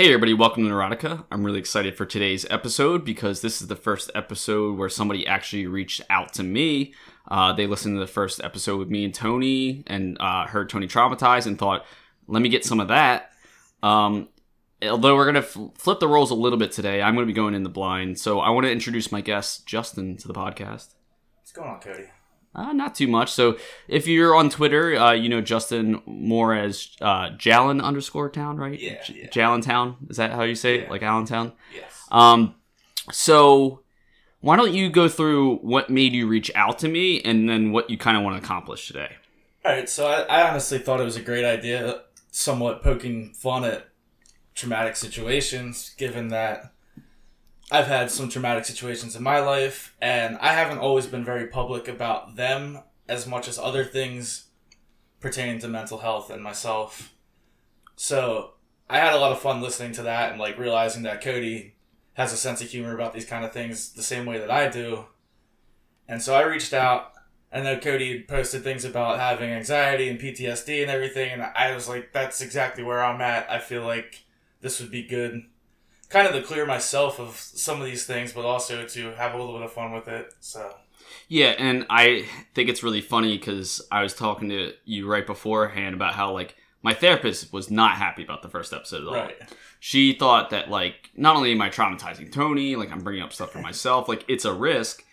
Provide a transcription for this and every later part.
Hey everybody, welcome to Neurotica. I'm really excited for today's episode because this is the first episode where somebody actually reached out to me. Uh, they listened to the first episode with me and Tony and uh, heard Tony traumatized and thought, let me get some of that. Um, although we're going to f- flip the roles a little bit today, I'm going to be going in the blind. So I want to introduce my guest, Justin, to the podcast. What's going on, Cody? Uh, not too much. So if you're on Twitter, uh, you know Justin more as uh, Jalen underscore town, right? Yeah, yeah. Jalentown. Is that how you say it? Like Allentown? Yes. Um, so why don't you go through what made you reach out to me and then what you kind of want to accomplish today? All right, so I, I honestly thought it was a great idea, somewhat poking fun at traumatic situations, given that I've had some traumatic situations in my life, and I haven't always been very public about them as much as other things pertaining to mental health and myself. So I had a lot of fun listening to that and like realizing that Cody has a sense of humor about these kind of things the same way that I do. And so I reached out. and know Cody posted things about having anxiety and PTSD and everything, and I was like, that's exactly where I'm at. I feel like this would be good. Kind of to clear myself of some of these things, but also to have a little bit of fun with it. So, Yeah, and I think it's really funny because I was talking to you right beforehand about how like my therapist was not happy about the first episode at all. right. she thought that like not only am I traumatizing Tony, like I'm bringing up stuff for myself, like it's a risk.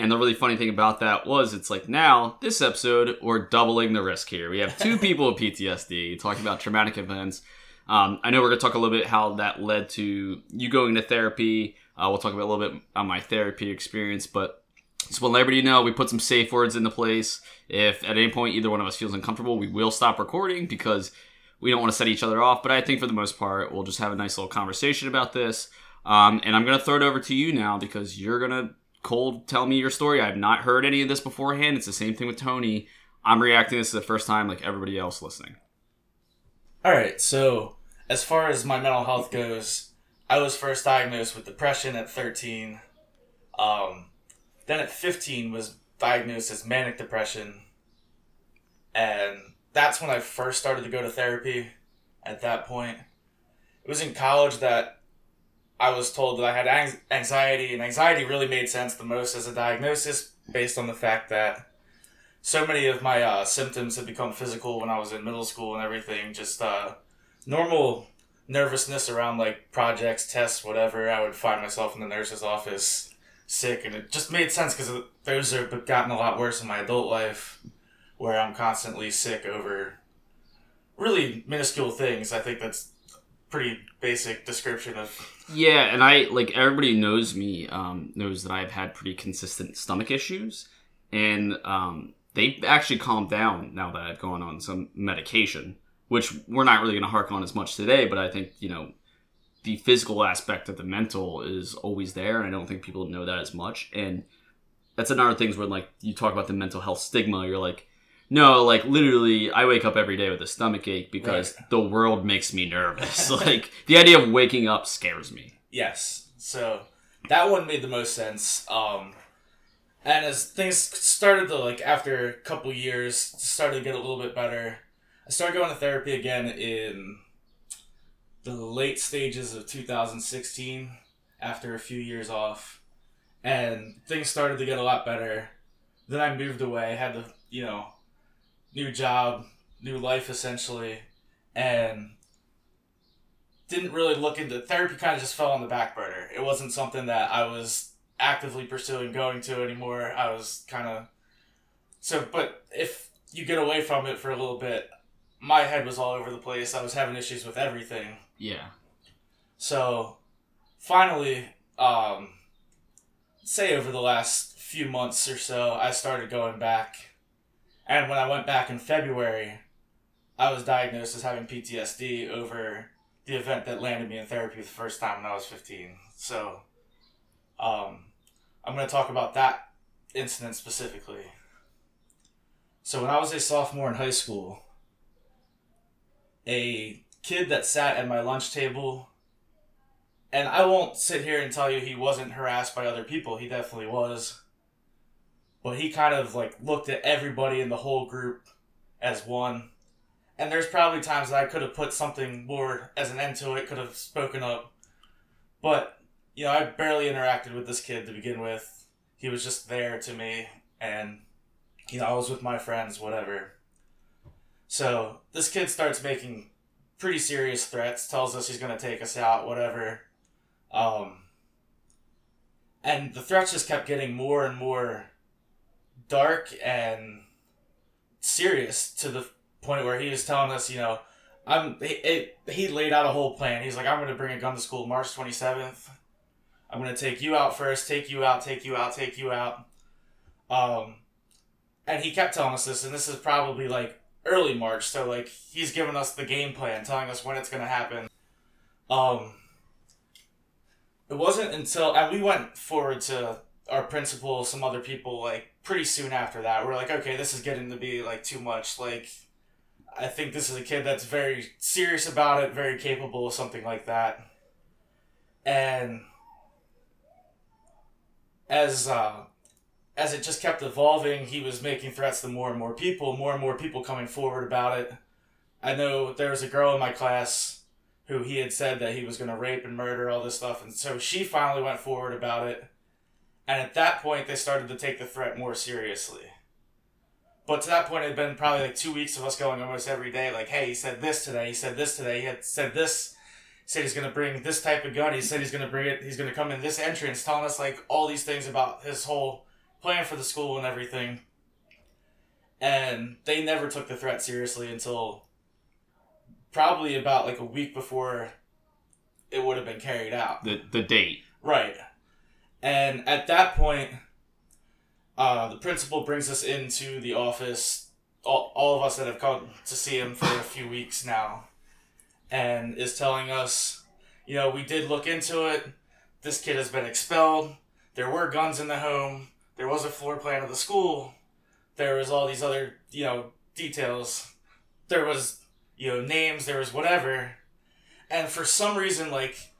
And the really funny thing about that was it's like now this episode we're doubling the risk here. We have two people with PTSD talking about traumatic events. Um, I know we're gonna talk a little bit how that led to you going to therapy. Uh, we'll talk about a little bit on my therapy experience, but just want to let know we put some safe words into place. If at any point either one of us feels uncomfortable, we will stop recording because we don't want to set each other off. But I think for the most part, we'll just have a nice little conversation about this. Um, and I'm going to throw it over to you now because you're going to cold tell me your story. I have not heard any of this beforehand. It's the same thing with Tony. I'm reacting this is the first time, like everybody else listening. All right, so as far as my mental health goes, I was first diagnosed with depression at 13. Um, then at 15 was diagnosed as manic depression. And that's when I first started to go to therapy at that point. It was in college that I was told that I had anxiety, and anxiety really made sense the most as a diagnosis based on the fact that so many of my uh, symptoms had become physical when I was in middle school and everything. Just uh, normal nervousness around like projects, tests, whatever. I would find myself in the nurse's office sick, and it just made sense because those have gotten a lot worse in my adult life, where I'm constantly sick over really minuscule things. I think that's pretty basic description of Yeah, and I like everybody knows me, um, knows that I've had pretty consistent stomach issues, and um, they actually calmed down now that I've gone on some medication, which we're not really going to hark on as much today. But I think you know the physical aspect of the mental is always there, and I don't think people know that as much. And that's another thing where like you talk about the mental health stigma, you're like. No, like literally, I wake up every day with a stomach ache because Right. the world makes me nervous. like the idea of waking up scares me. Yes. So that one made the most sense. Um, and as things started to like after a couple years started to get a little bit better, I started going to therapy again in the late stages of 2016 after a few years off, and things started to get a lot better. Then I moved away, had the you know new job, new life essentially, and didn't really look into therapy kind of just fell on the back burner it wasn't something that i was actively pursuing going to anymore i was kind of so but if you get away from it for a little bit my head was all over the place. I was having issues with everything. Yeah. so finally um say over the last few months or so i started going back. And when i went back in february i was diagnosed as having ptsd over the event that landed me in therapy the first time when i was 15 so um i'm going to talk about that incident specifically. So when i was a sophomore in high school a kid that sat at my lunch table and I won't sit here and tell you he wasn't harassed by other people. He definitely was. But he kind of like looked at everybody in the whole group as one And there's probably times that I could have put something more as an end to it, could have spoken up. But, you know, I barely interacted with this kid to begin with. He was just there to me, and, you know, I was with my friends, whatever. So, this kid starts making pretty serious threats, tells us he's going to take us out, whatever. Um, and the threats just kept getting more and more dark and serious to the point where he was telling us, you know, I'm he, it, he laid out a whole plan. He's like, I'm going to bring a gun to school March 27th. I'm going to take you out first, take you out, take you out, take you out. Um, and he kept telling us this, and this is probably like early March, so like he's giving us the game plan, telling us when it's to happen. Um, it wasn't until and we went forward to our principal, some other people, like pretty soon after that. We're like, okay, this is getting to be like too much. Like, I think this is a kid that's very serious about it, very capable of something like that. And as uh, as it just kept evolving, he was making threats to more and more people, more and more people coming forward about it. I know there was a girl in my class who he had said that he was going to rape and murder all this stuff, and so she finally went forward about it. And at that point, they started to take the threat more seriously. But to that point, it had been probably like two weeks of us going almost every day, like, hey, he said this today, he said this today, he had said this, said he's going to bring this type of gun, he said he's going to bring it, he's going to come in this entrance, telling us like all these things about his whole plan for the school and everything. And they never took the threat seriously until probably about like a week before it would have been carried out. The the date. Right. And at that point, uh, the principal brings us into the office, all, all of us that have come to see him for a few weeks now, and is telling us, you know, we did look into it. This kid has been expelled. There were guns in the home. There was a floor plan of the school. There was all these other, you know, details. There was, you know, names. There was whatever. And for some reason, like,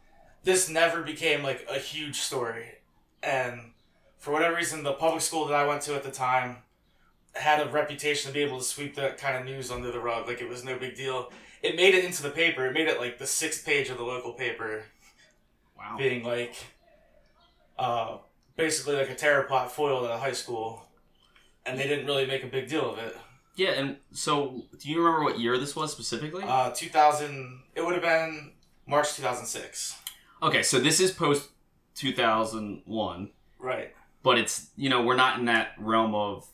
this never became, like, a huge story and for whatever reason, the public school that I went to at the time had a reputation to be able to sweep that kind of news under the rug. Like it was no big deal. It made it into the paper. It made it like the sixth page of the local paper. Wow. Being like, uh, basically like a terror plot foiled at a high school, and they didn't really make a big deal of it. Yeah, and so do you remember what year this was specifically? Uh, two thousand. It would have been March two thousand six. okay, so this is post 2001, Right. but it's you know we're not in that realm of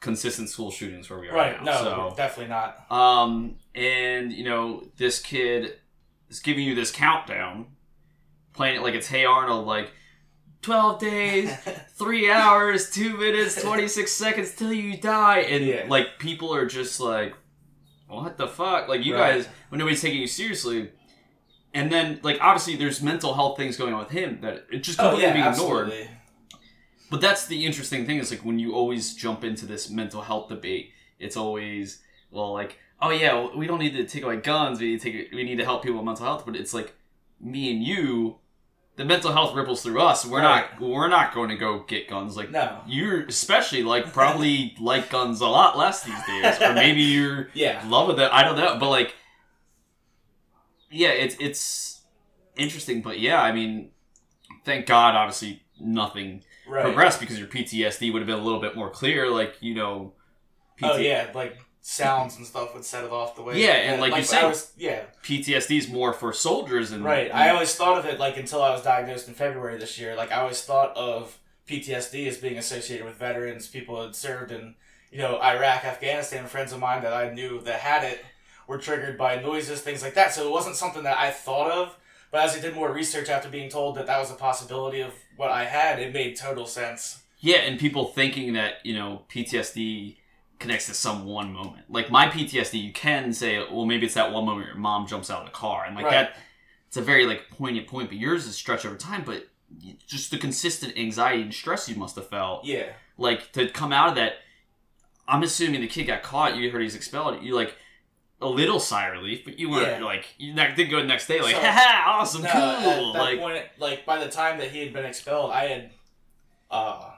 consistent school shootings where we are Right. now. No, so definitely not. Um, and you know, this kid is giving you this countdown, playing it like it's Hey Arnold, like twelve days, three hours, two minutes, twenty six seconds till you die, and Yeah. like people are just like, what the fuck? Like you Right. guys, when nobody's taking you seriously. And then, like, obviously, there's mental health things going on with him that it just oh completely yeah, being ignored. absolutely. But that's the interesting thing is like when you always jump into this mental health debate, it's always well like oh yeah we don't need to take away guns we need to take we need to help people with mental health but it's like me and you the mental health ripples through us we're not we're not going to go get guns like No. you're especially like probably like guns a lot less these days or maybe you're Yeah. love with it I don't know but like yeah it's it's interesting but yeah I mean thank God obviously nothing Right. progressed because your PTSD would have been a little bit more clear. Like you know, Oh yeah, like sounds and stuff would set it off the way. Yeah, and like you I said- was, yeah, PTSD is more for soldiers and right. I always thought of it like until I was diagnosed in February this year. Like I always thought of PTSD as being associated with veterans, people who had served in you know Iraq, Afghanistan. Friends of mine that I knew that had it were triggered by noises, things like that. So it wasn't something that I thought of. But as I did more research after being told that that was a possibility of what I had, it made total sense. yeah, and people thinking that you know PTSD connects to some one moment. Like my PTSD, you can say, well, maybe it's that one moment your mom jumps out of the car, and like Right. that. It's a very like poignant point, but yours is stretched over time. But just the consistent anxiety and stress you must have felt. Yeah. like to come out of that i'm assuming the kid got caught you heard he's expelled you like a little sigh of relief but you weren't Yeah. like you didn't go the next day like So- haha awesome No, cool at that like point, like by the time that he had been expelled, I had, uh,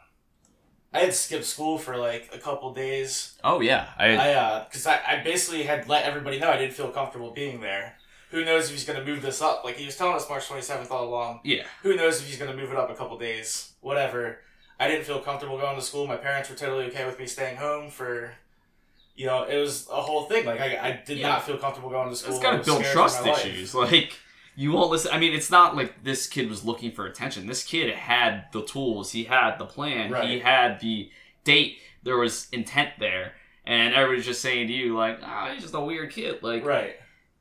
I had skipped school for like a couple days. Oh yeah, I, I uh, because I, I basically had let everybody know I didn't feel comfortable being there. Who knows if he's gonna move this up? Like he was telling us March twenty seventh all along. yeah. Who knows if he's gonna move it up a couple days? Whatever. I didn't feel comfortable going to school. My parents were totally okay with me staying home for. You know, it was a whole thing. Like I, I did Yeah. not feel comfortable going to school. It's I got to build trust my life. issues. Like you won't listen. I mean, it's not like this kid was looking for attention. This kid had the tools. He had the plan. He had the date. There was intent there, and everybody's just saying to you like, "Ah, he's just a weird kid." Like, Right.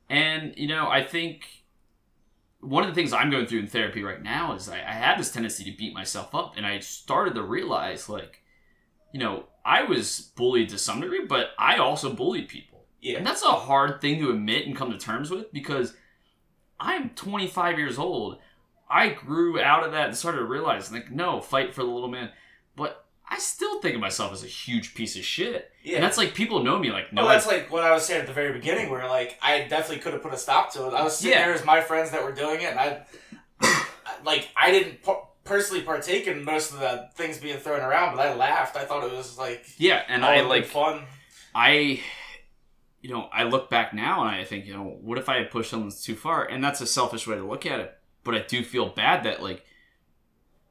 and you know, I think one of the things I'm going through in therapy right now is I, I have this tendency to beat myself up, and I started to realize like, you know, I was bullied to some degree, but I also bullied people. Yeah. And that's a hard thing to admit and come to terms with because I'm 25 years old. I grew out of that and started to realize, like, no, fight for the little man. But I still think of myself as a huge piece of shit. Yeah. And that's like, people know me, like, no, I- that's like what I was saying at the very beginning, where like I definitely could have put a stop to it. I was sitting Yeah. there as my friends that were doing it, and I, like, I didn't per- personally partake in most of the things being thrown around, but I laughed. I thought it was like yeah. And all I, like, fun. I, you know, I look back now and I think, you know, what if I had pushed someone too far? And that's a selfish way to look at it. But I do feel bad that, like,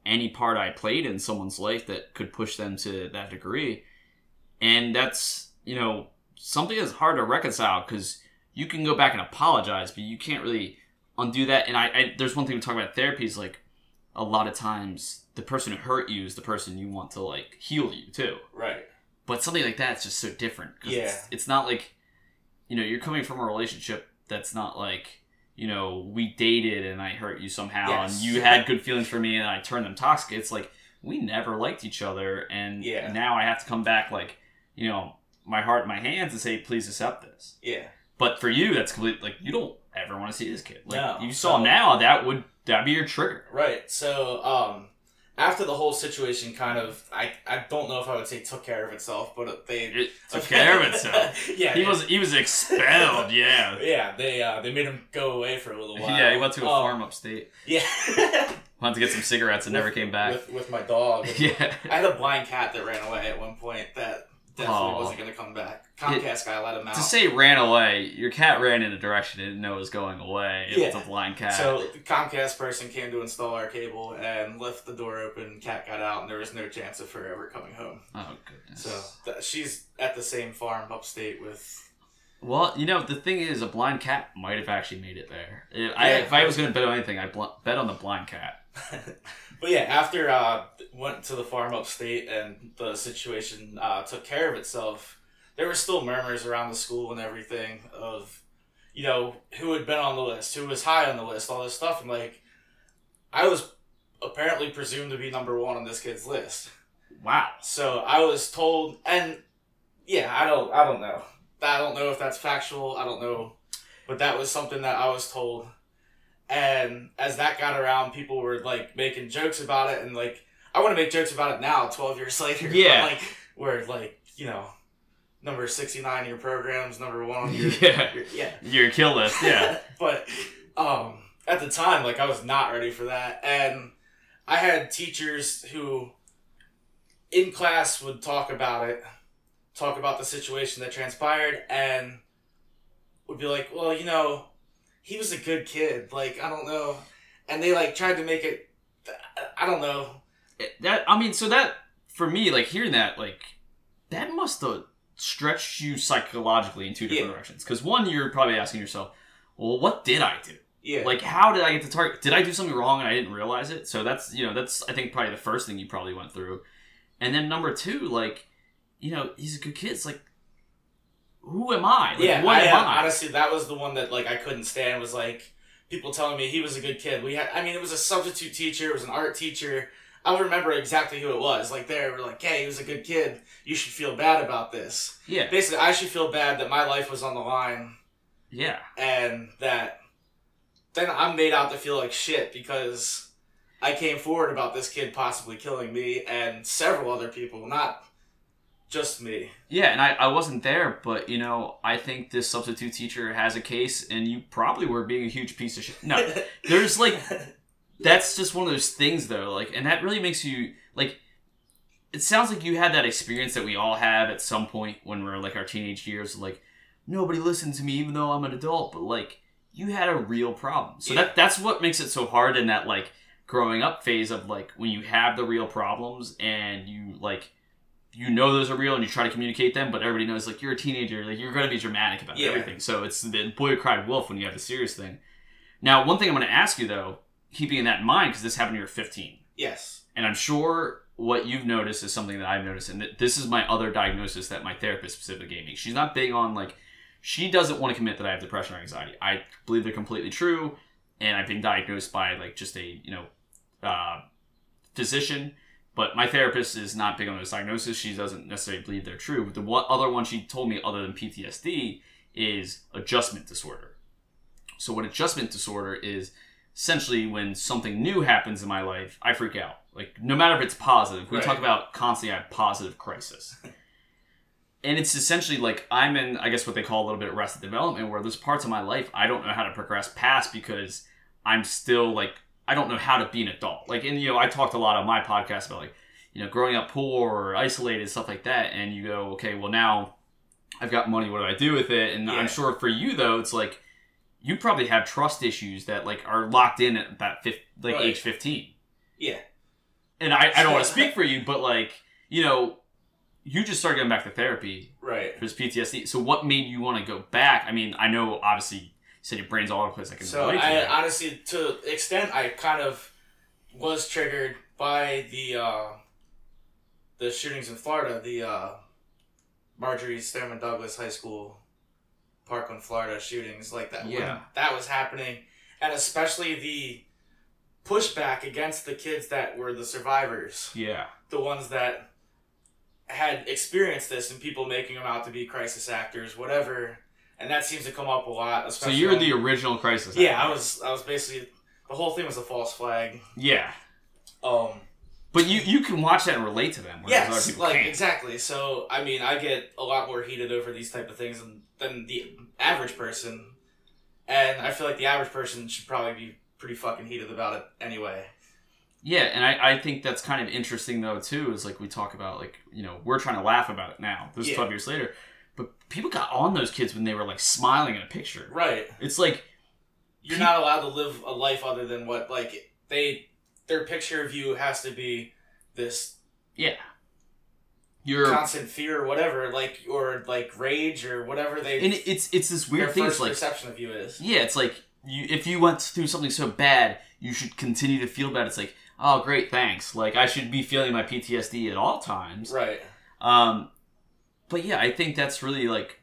any part I played in someone's life that could push them to that degree. And that's, you know, something that's hard to reconcile because you can go back and apologize, but you can't really undo that. And I, I there's one thing we talk about therapy is like a lot of times the person who hurt you is the person you want to like heal you too. Right. But something like that is just so different. Yeah. It's, it's not like, you know, you're coming from a relationship that's not like, you know, we dated and I hurt you somehow Yes. and you had good feelings for me and I turned them toxic. It's like, we never liked each other and Yeah. now I have to come back like, you know, my heart in my hands and say, please accept this. Yeah. But for you, that's complete, like, you don't ever want to see this kid. Like, No. you saw So- now, that would, that'd be your trigger. Right. So, um, after the whole situation kind of, I, I don't know if I would say took care of itself, but they It took care of itself. yeah. He yeah. was, he was expelled, yeah. Yeah, they uh, they made him go away for a little while. Yeah, he went to a Um, farm upstate. Yeah. Went to get some cigarettes and never came back. with, with my dog. yeah. I had a blind cat that ran away at one point that definitely Aw. wasn't going to come back. Comcast guy let him out. To say ran away, your cat ran in a direction it didn't know it was going away. It was Yeah. a blind cat. so the Comcast person came to install our cable and left the door open. Cat got out, and there was no chance of her ever coming home. oh goodness. So th- she's at the same farm upstate with. well, you know the thing is, a blind cat might have actually made it there. If I, Yeah. if I was going to bet on anything, I'd bl- bet on the blind cat. but yeah, after uh, went to the farm upstate and the situation uh, took care of itself, there were still murmurs around the school and everything of, you know, who had been on the list, who was high on the list, all this stuff, and like, I was apparently presumed to be number one on this kid's list. Wow. So I was told, and yeah, I don't, I don't know. I don't know if that's factual. I don't know, but that was something that I was told. And as that got around, people were like making jokes about it, and like I want to make jokes about it now, twelve years later. Yeah. like where like you know, number sixty nine in your programs, number one on your Yeah. your- yeah. Your kill list, yeah. but um, at the time, like I was not ready for that, and I had teachers who, in class, would talk about it, talk about the situation that transpired, and would be like, "Well, you know, he was a good kid. Like I don't know," and they like tried to make it. I don't know. that I mean, so that for me, like hearing that, like that must have stretched you psychologically in two different Yeah. directions. Because one, you're probably asking yourself, well, what did I do? Yeah. Like, how did I get to target? Did I do something wrong and I didn't realize it? So that's you know that's I think probably the first thing you probably went through, and then number two, like, you know, he's a good kid. It's like, who am I? Like, yeah, what I, am uh, I? honestly, that was the one that like I couldn't stand. Was like people telling me he was a good kid. We had, I mean, it was a substitute teacher. It was an art teacher. I don't remember exactly who it was. Like they were like, "Hey, he was a good kid. You should feel bad about this." yeah, Basically, I should feel bad that my life was on the line yeah, and that then I'm made out to feel like shit because I came forward about this kid possibly killing me and several other people, not just me. yeah. And I, I wasn't there, but you know, I think this substitute teacher has a case, and you probably were being a huge piece of shit. No, there's like that's just one of those things though like and that really makes you like it sounds like you had that experience that we all have at some point when we're like our teenage years, like nobody listened to me even though I'm an adult, but like you had a real problem. So Yeah. that that's what makes it so hard in that like growing up phase of like when you have the real problems and you like you know those are real and you try to communicate them, but everybody knows like you're a teenager, like you're gonna be dramatic about Yeah. everything. So it's the boy who cried wolf when you have a serious thing. Now, one thing I'm gonna ask you though, keeping that in mind, because this happened when you were 15 Yes. and I'm sure what you've noticed is something that I've noticed, and th- this is my other diagnosis that my therapist specifically gave me. She's not big on like she doesn't want to commit that I have depression or anxiety. I believe they're completely true, and I've been diagnosed by like just a you know uh, physician. But my therapist is not big on those diagnoses. She doesn't necessarily believe they're true. But the one other one she told me, other than PTSD, is adjustment disorder. So, what adjustment disorder is essentially when something new happens in my life, I freak out. Like no matter if it's positive, we Right. talk about constantly I have positive crisis. and it's essentially like I'm in, I guess what they call a little bit rest arrested development, where there's parts of my life I don't know how to progress past because I'm still like I don't know how to be an adult. Like, and you know, I talked a lot on my podcast about like, you know, growing up poor or isolated stuff like that, and you go, okay, well now I've got money. What do I do with it? And Yeah. I'm sure for you though, it's like you probably have trust issues that like are locked in at that like Right. age 15 Yeah. and I, I don't want to speak for you, but like, you know, you just started going back to therapy Right. for this PTSD. So what made you want to go back? I mean, I know obviously said your brain's all over the place. I can So relate to I that. honestly, to extent I kind of was triggered by the uh, the shootings in Florida, the uh, Marjory Stoneman Douglas High School, Parkland, Florida shootings, like that. Yeah. that was happening, and especially the pushback against the kids that were the survivors, yeah. the ones that had experienced this, and people making them out to be crisis actors, whatever. And that seems to come up a lot. So you're on- the original crisis. yeah, actor. I was. I was basically the whole thing was a false flag. Yeah. Um. But you you can watch that and relate to them. Yes, like can't. exactly. So I mean, I get a lot more heated over these type of things than, than the average person, and I feel like the average person should probably be pretty fucking heated about it anyway. Yeah, and I, I think that's kind of interesting though too. Is like we talk about like you know we're trying to laugh about it now. This Yeah. twelve years later, but people got on those kids when they were like smiling in a picture. Right. It's like You're Pe- not allowed to live a life other than what like they their picture of you has to be this yeah, you're constant fear or whatever, like or like rage or whatever they and it's it's this weird thing. first It's like perception of you is. yeah, it's like you if you went through something so bad, you should continue to feel bad. It's like oh great thanks. Like I should be feeling my PTSD at all times. Right. Um, but yeah, I think that's really like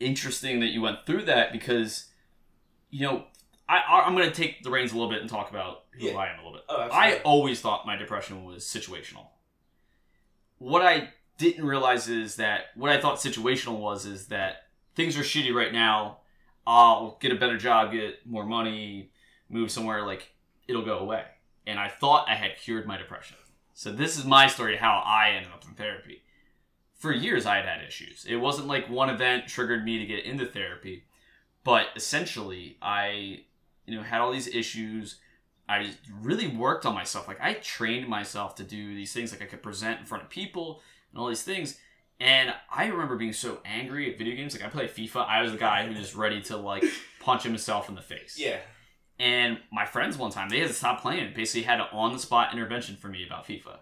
interesting that you went through that because you know I I'm gonna take the reins a little bit and talk about who Yeah. I am a little bit. Oh, I always thought my depression was situational. What I didn't realize is that what I thought situational was is that things are shitty right now. I'll get a better job, get more money, move somewhere, like it'll go away. And I thought I had cured my depression. So this is my story of how I ended up in therapy. For years I had had issues. It wasn't like one event triggered me to get into therapy, but essentially I you know had all these issues I really worked on myself. Like I trained myself to do these things. Like I could present in front of people and all these things. And I remember being so angry at video games. Like I play FIFA. I was the guy who was ready to like punch himself in the face. Yeah. And my friends one time they had to stop playing. Basically had an on the spot intervention for me about FIFA.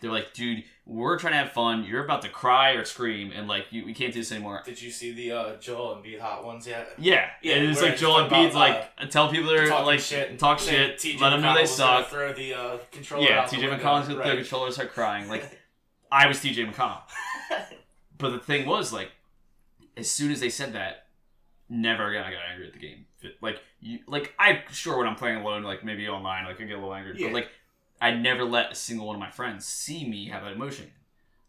They're like, dude, we're trying to have fun. You're about to cry or scream, and like you, we can't do this anymore. Did you see the uh, Joel Embiid Hot ones yet? Yeah, Yeah, and it's like Joel Embiid's about, like tell people they're like shit, talk shit, TJ let them know they McConnell was gonna suck. Throw the uh, controller. Yeah, TJ. McConnell's with the controller start crying. Like I was TJ McConnell. But the thing was, like, as soon as they said that, never again I got angry at the game. Like you, like I sure when I'm playing alone, like maybe online, like I can get a little angry. Yeah. But like I never let a single one of my friends see me have that emotion.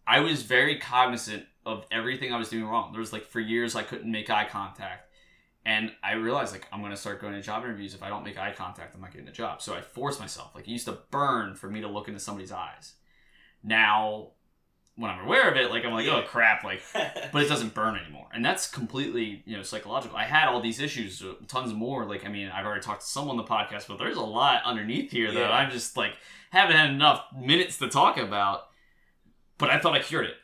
I was very cognizant of everything I was doing wrong. There was like for years I couldn't make eye contact. And I realized like I'm gonna start going to job interviews. If I don't make eye contact, I'm not getting a job. So I forced myself. Like it used to burn for me to look into somebody's eyes. Now, when I'm aware of it, like I'm like, Yeah. oh crap, like but it doesn't burn anymore and that's completely you know psychological i had all these issues uh, tons more like i mean i've already talked to someone on the podcast but there's a lot underneath here that Yeah. i'm just like haven't had enough minutes to talk about but I thought I cured it.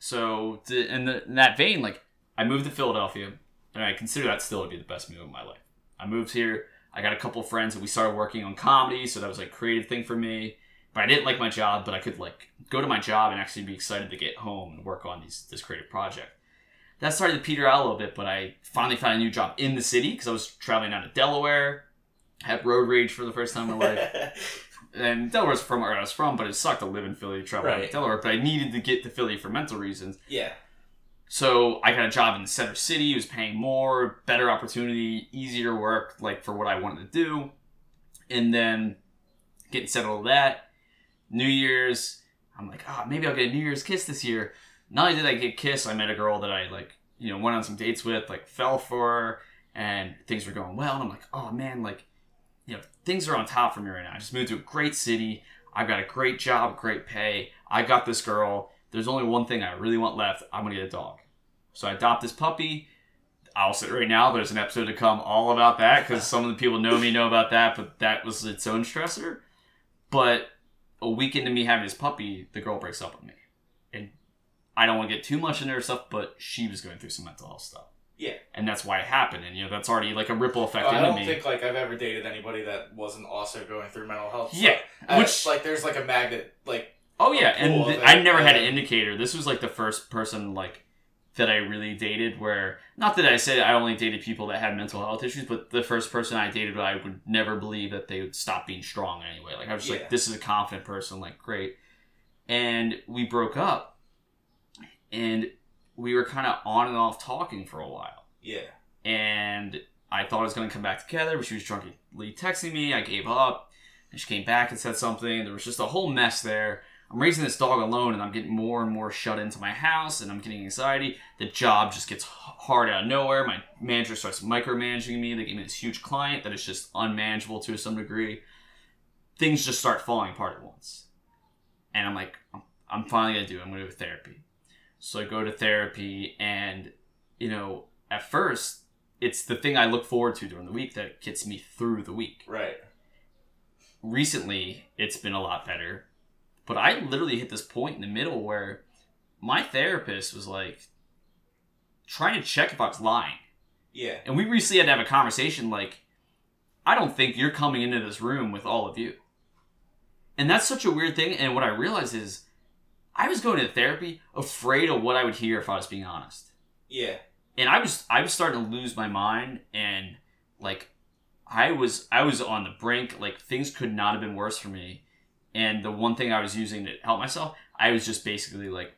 So to, in, the, in that vein, like I moved to Philadelphia, and I consider that still to be the best move of my life. I moved here. I got a couple friends, and we started working on comedy. So that was like a creative thing for me. But I didn't like my job, but I could like go to my job and actually be excited to get home and work on these this creative project. That started to peter out a little bit, but I finally found a new job in the city because I was traveling down to Delaware, had road rage for the first time in my life. and Delaware's from where I was from, but it sucked to live in Philly, travel Right. to Delaware. But I needed to get to Philly for mental reasons. yeah. So I got a job in the center city. It was paying more, better opportunity, easier work, like for what I wanted to do. And then getting settled that. New Year's, I'm like, oh, maybe I'll get a New Year's kiss this year. Not only did I get kissed, I met a girl that I like, you know, went on some dates with, like fell for her, and things were going well. And I'm like, oh man, like, you know, things are on top for me right now. I just moved to a great city. I've got a great job, great pay. I got this girl. There's only one thing I really want left. I'm gonna get a dog. So I adopt this puppy. I'll sit right now, there's an episode to come all about that because some of the people know me know about that, but that was its own stressor. But a week into me having this puppy, the girl breaks up with me, and I don't want to get too much into her stuff, but she was going through some mental health stuff. Yeah. and that's why it happened, and you know that's already like a ripple effect oh, into me. I don't me. think like I've ever dated anybody that wasn't also going through mental health. Yeah, uh, stuff. which- like there's like a magnet like Oh yeah, and th- I never had an indicator. This was like the first person like that I really dated where not that I said I only dated people that had mental health issues, but the first person I dated I would never believe that they would stop being strong anyway. Like I was just Yeah. like, this is a confident person, like great. And we broke up and we were kind of on and off talking for a while yeah. and I thought I was going to come back together, but she was drunkenly texting me. I gave up, and she came back and said something. There was just a whole mess there. I'm raising this dog alone, and I'm getting more and more shut into my house, and I'm getting anxiety. The job just gets hard out of nowhere. My manager starts micromanaging me. They give me this huge client that is just unmanageable to some degree. Things just start falling apart at once, and I'm like, I'm, finally gonna do. It. I'm gonna do to therapy. So I go to therapy, and you know, at first it's the thing I look forward to during the week that gets me through the week. Right. Recently, it's been a lot better, but I literally hit this point in the middle where my therapist was like trying to check if I was lying. Yeah. And we recently had to have a conversation like, I don't think you're coming into this room with all of you. And that's such a weird thing. And what I realized is I was going to therapy afraid of what I would hear if I was being honest. Yeah. and I was I was starting to lose my mind and like I was I was on the brink like things could not have been worse for me and the one thing I was using to help myself I was just basically like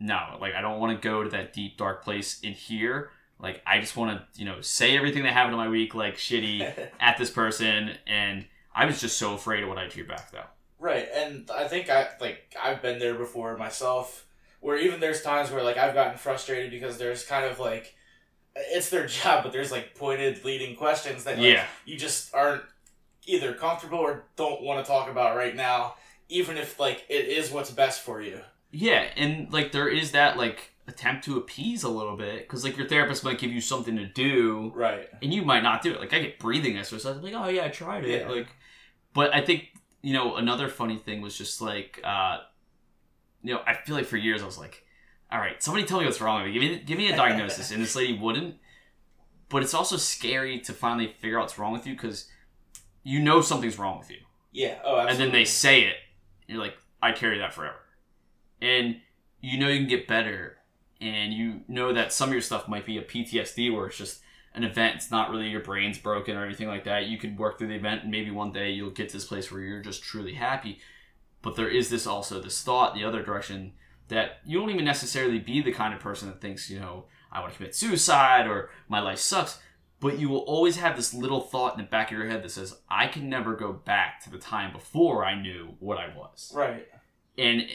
no like I don't want to go to that deep dark place in here like I just want to you know say everything that happened in my week like shitty at this person and I was just so afraid of what I'd hear back though Right, and I think I like I've been there before myself, where even there's times where like I've gotten frustrated because there's kind of like it's their job, but there's like pointed leading questions that like, Yeah. you just aren't either comfortable or don't want to talk about right now, even if like it is what's best for you. Yeah, and like there is that like attempt to appease a little bit because like your therapist might give you something to do Right. and you might not do it. Like I get breathing exercises. I'm like, oh yeah, I tried it. Yeah. Like, but I think you know another funny thing was just like, uh, you know, I feel like for years I was like, all right, somebody tell me what's wrong with me. Give me give me a diagnosis, and this lady wouldn't. But it's also scary to finally figure out what's wrong with you because you know something's wrong with you Yeah. Oh, absolutely. and then they say it and you're like i carry that forever and you know you can get better and you know that some of your stuff might be a ptsd where it's just an event it's not really your brain's broken or anything like that you could work through the event and maybe one day you'll get to this place where you're just truly happy but there is this also this thought the other direction that you don't even necessarily be the kind of person that thinks you know i want to commit suicide or my life sucks but you will always have this little thought in the back of your head that says, I can never go back to the time before I knew what I was. Right. And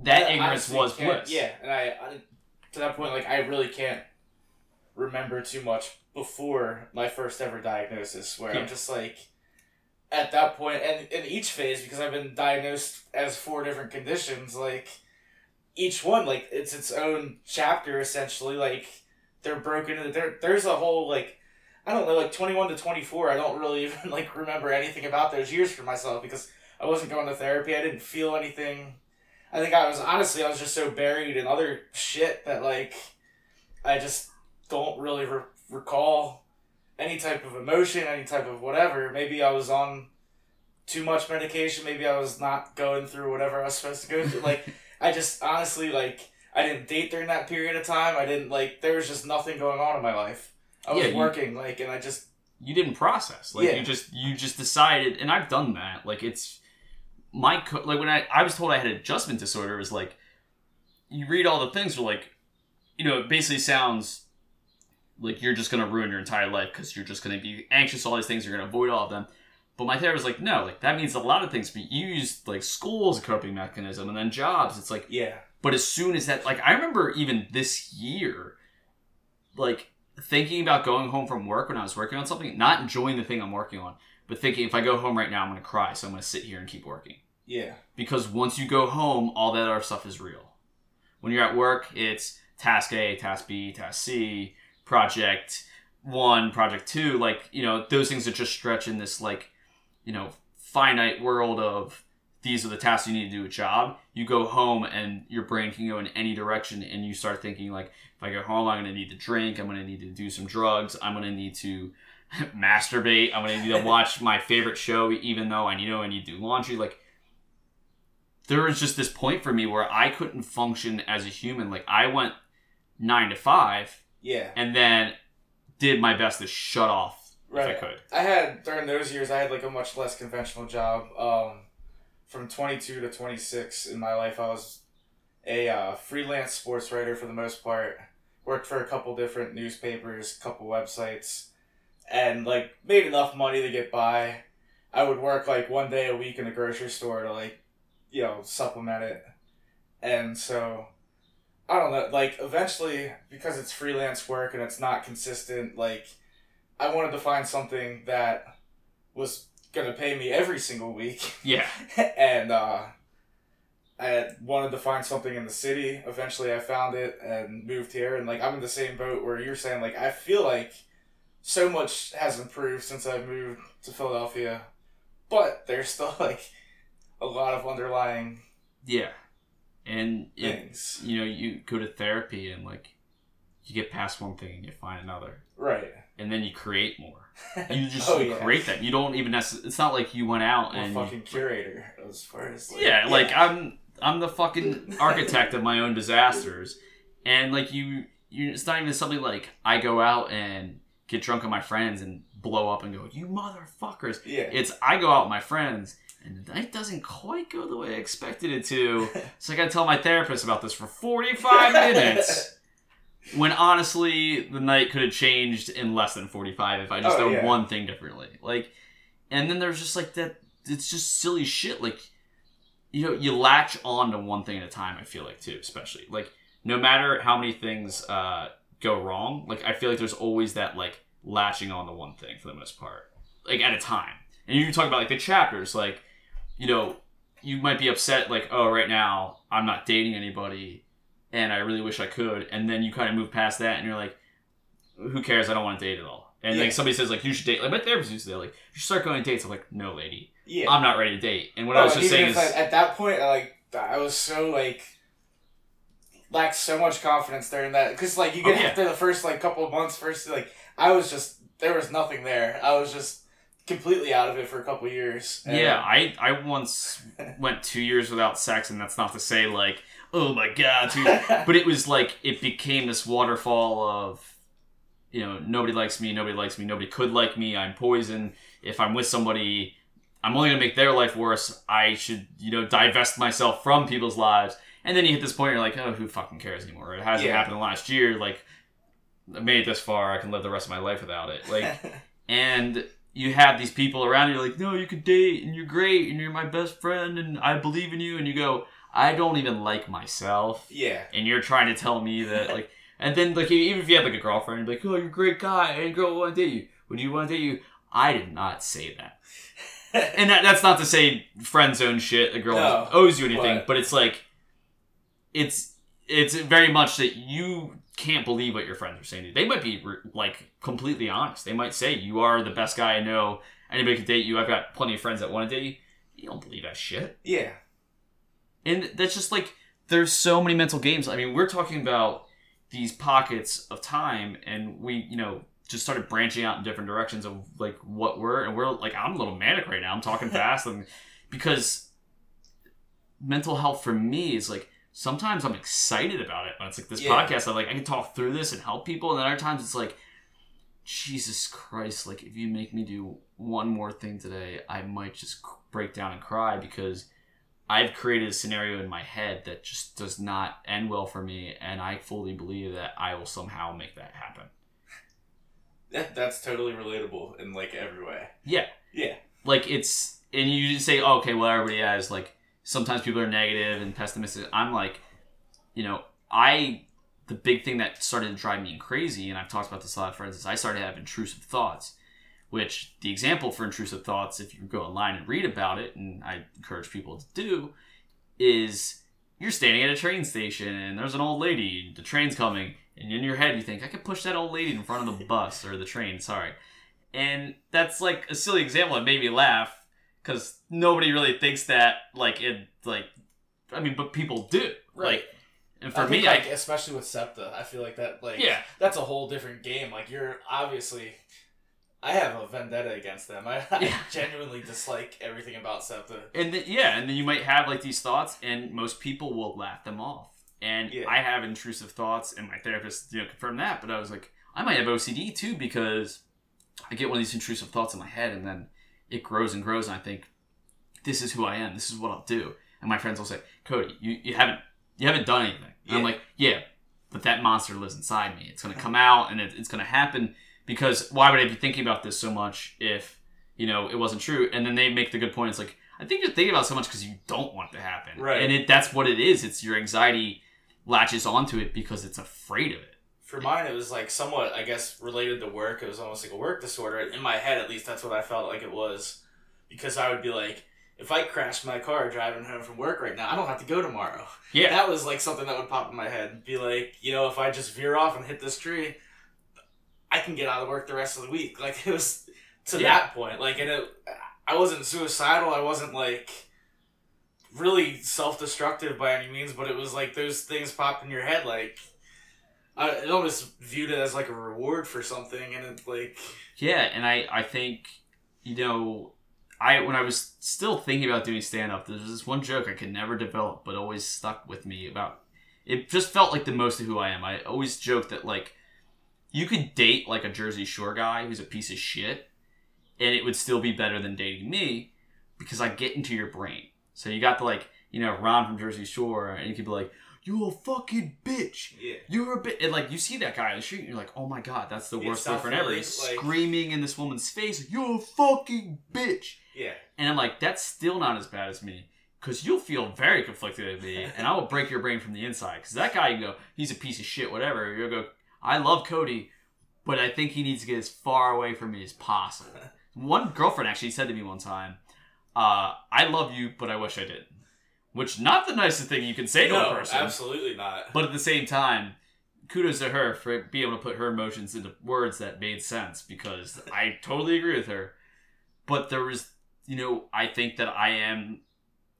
that I ignorance was bliss. Yeah, and I, I to that point like I really can't remember too much before my first ever diagnosis where Yeah. I'm just like at that point and in each phase because I've been diagnosed as four different conditions like each one like it's its own chapter essentially like they're broken into there there's a whole like I don't know like 21 to 24 I don't really even like remember anything about those years for myself because I wasn't going to therapy I didn't feel anything I think I was honestly I was just so buried in other shit that like I just don't really re- recall any type of emotion, any type of whatever. Maybe I was on too much medication. Maybe I was not going through whatever I was supposed to go through. Like I just honestly like I didn't date during that period of time. I didn't like there was just nothing going on in my life. I was Yeah, you- working like and I just you didn't process like Yeah. you just you just decided and i've done that like it's my co- like when i i was told i had adjustment disorder it was like you read all the things are like you know it basically sounds like you're just gonna ruin your entire life because you're just gonna be anxious all these things you're gonna avoid all of them but my therapist was like no like that means a lot of things but you use like school as a coping mechanism and then jobs it's like yeah. but as soon as that, like, I remember even this year, like, thinking about going home from work when I was working on something, not enjoying the thing I'm working on, but thinking if I go home right now, I'm going to cry. So I'm going to sit here and keep working. Yeah. Because once you go home, all that other stuff is real. When you're at work, it's task A, task B, task C, project one, project two. Like, you know, those things that just stretch in this, like, you know, finite world of these are the tasks you need to do a job. You go home and your brain can go in any direction and you start thinking like if I go home I'm gonna need to drink, I'm gonna need to do some drugs, I'm gonna need to masturbate, I'm gonna need to watch my favorite show even though I know I need to do laundry. Like there was just this point for me where I couldn't function as a human. Like I went nine to five Yeah. and then did my best to shut off Right. if I could. I had during those years I had like a much less conventional job. Um, from twenty two to twenty six in my life, I was a uh, freelance sports writer for the most part. Worked for a couple different newspapers, couple websites, and like made enough money to get by. I would work like one day a week in a grocery store to like, you know, supplement it, and so. I don't know. Like eventually, because it's freelance work and it's not consistent, like I wanted to find something that was gonna pay me every single week, Yeah. and uh, I wanted to find something in the city. Eventually, I found it and moved here. And like I'm in the same boat where you're saying like I feel like so much has improved since I moved to Philadelphia, but there's still like a lot of underlying Yeah. And it, things. you know, you go to therapy and like you get past one thing and you find another. Right. And then you create more. You just Oh, yeah. create that. You don't even necessarily it's not like you went out I'm and fucking curator as far as like, yeah, like I'm I'm the fucking architect of my own disasters. And like you you it's not even something like I go out and get drunk with my friends and blow up and go, You motherfuckers. yeah. It's I go out with my friends and the night doesn't quite go the way I expected it to. So I gotta tell my therapist about this for 45 minutes. When honestly, the night could have changed in less than 45 if I just Oh, done yeah. one thing differently. Like, and then there's just like that, it's just silly shit. Like, you know, you latch on to one thing at a time, I feel like, too, especially. Like, no matter how many things uh, go wrong, like, I feel like there's always that, like, latching on to one thing for the most part, like, at a time. And you can talk about, like, the chapters, like, you know, you might be upset, like, oh, right now, I'm not dating anybody and I really wish I could. And then you kind of move past that and you're like, who cares? I don't want to date at all. And Yeah. like somebody says, like, you should date. Like, my therapist used to say, like, you should start going on dates. I'm like, no, lady. yeah. I'm not ready to date. And what Oh, I was just saying is, I- at that point, I, like I was so like lacked so much confidence during that because like you Oh, get yeah. after the first like couple of months, first like I was just there was nothing there. I was just completely out of it for a couple years. Yeah, I, I once went two years without sex, and that's not to say, like, oh my God, but it was like it became this waterfall of you know nobody likes me nobody likes me nobody could like me i'm poison. If i'm with somebody i'm only going to make their life worse. I should you know divest myself from people's lives. And then you hit this point you're like oh who fucking cares anymore? It hasn't Yeah. happened last year. Like i made it this far. I can live the rest of my life without it. Like and you have these people around you like no you could date and you're great and you're my best friend and i believe in you and you go i don't even like myself. Yeah, and you're trying to tell me that like and then like even if you have like a girlfriend you're like oh you're a great guy and girl want to date you. Would you want to date you? I did not say that. And that, that's not to say friend zone shit a girl No, owes you anything but- but it's like it's it's very much that you can't believe what your friends are saying to you. They might be like completely honest. They might say you are the best guy I know. Anybody can date you. I've got plenty of friends that want to date you. You don't believe that shit. yeah. and that's just like there's so many mental games. I mean, we're talking about these pockets of time, and we, you know, just started branching out in different directions of like what we're and we're like I'm a little manic right now. I'm talking fast and because mental health for me is like sometimes I'm excited about it. When it's like this Yeah. podcast, I'm like I can talk through this and help people, and then other times it's like Jesus Christ, like if you make me do one more thing today, I might just break down and cry because I've created a scenario in my head that just does not end well for me, and I fully believe that I will somehow make that happen. That, that's totally relatable in like every way. Yeah. Yeah. Like it's and you just say, oh, okay, well everybody has like sometimes people are negative and pessimistic. I'm like, you know, I the big thing that started to drive me crazy, and I've talked about this a lot with friends, is I started to have intrusive thoughts. Which the example for intrusive thoughts, if you go online and read about it, and I encourage people to do, is you're standing at a train station and there's an old lady, the train's coming, and in your head you think, I could push that old lady in front of the bus or the train, sorry. And that's like a silly example that made me laugh because nobody really thinks that, like, it, like, I mean, but people do. Like, and for I think, me, like, I, especially with SEPTA, I feel like that, like, yeah, that's a whole different game. Like, you're obviously, I have a vendetta against them. I, I Yeah. genuinely dislike everything about SEPTA. and then, yeah, and then you might have like these thoughts, and most people will laugh them off. And Yeah. I have intrusive thoughts, and my therapist, you know, confirmed that. But I was like, I might have OCD too because I get one of these intrusive thoughts in my head, and then it grows and grows, and I think, this is who I am. This is what I'll do. And my friends will say, Cody, you, you haven't you haven't done anything. And I'm like, yeah, but that monster lives inside me. It's gonna come out, and it, it's gonna happen because why would I be thinking about this so much if you know it wasn't true? And then they make the good point. It's like I think you're thinking about it so much because you don't want it to happen, Right. And it that's what it is. It's your anxiety latches onto it because it's afraid of it. For mine, it was like somewhat, I guess, related to work. It was almost like a work disorder. In my head, at least, that's what I felt like it was. Because I would be like, if I crashed my car driving home from work right now, I don't have to go tomorrow. Yeah, That was like something that would pop in my head. Be like, you know, if I just veer off and hit this tree, I can get out of work the rest of the week. Like, it was to Yeah. that point. Like, and it, I wasn't suicidal. I wasn't like really self-destructive by any means, but it was like those things pop in your head. Like, I it almost viewed it as like a reward for something, and it's like, Yeah, and I I think you know I when I was still thinking about doing stand up, there's this one joke I could never develop, but always stuck with me about. It just felt like the most of who I am. I always joke that like you could date like a Jersey Shore guy who's a piece of shit, and it would still be better than dating me because I get into your brain. So you got the like you know Ron from Jersey Shore, and you could be like, "You a fucking bitch." yeah, You're a bit and like you see that guy on the street and you're like, oh my god, that's the Yeah, worst boyfriend ever. He's like- screaming in this woman's face, you're a fucking bitch. yeah, And I'm like, that's still not as bad as me. Cause you'll feel very conflicted at me, and I will break your brain from the inside. Cause that guy, you go, he's a piece of shit, whatever. You'll go, I love Cody, but I think he needs to get as far away from me as possible. One girlfriend actually said to me one time, uh, "I love you, but I wish I didn't." Which not the nicest thing you can say to a person. absolutely not. But at the same time, kudos to her for being able to put her emotions into words that made sense because I totally agree with her. But there was, you know, I think that I am,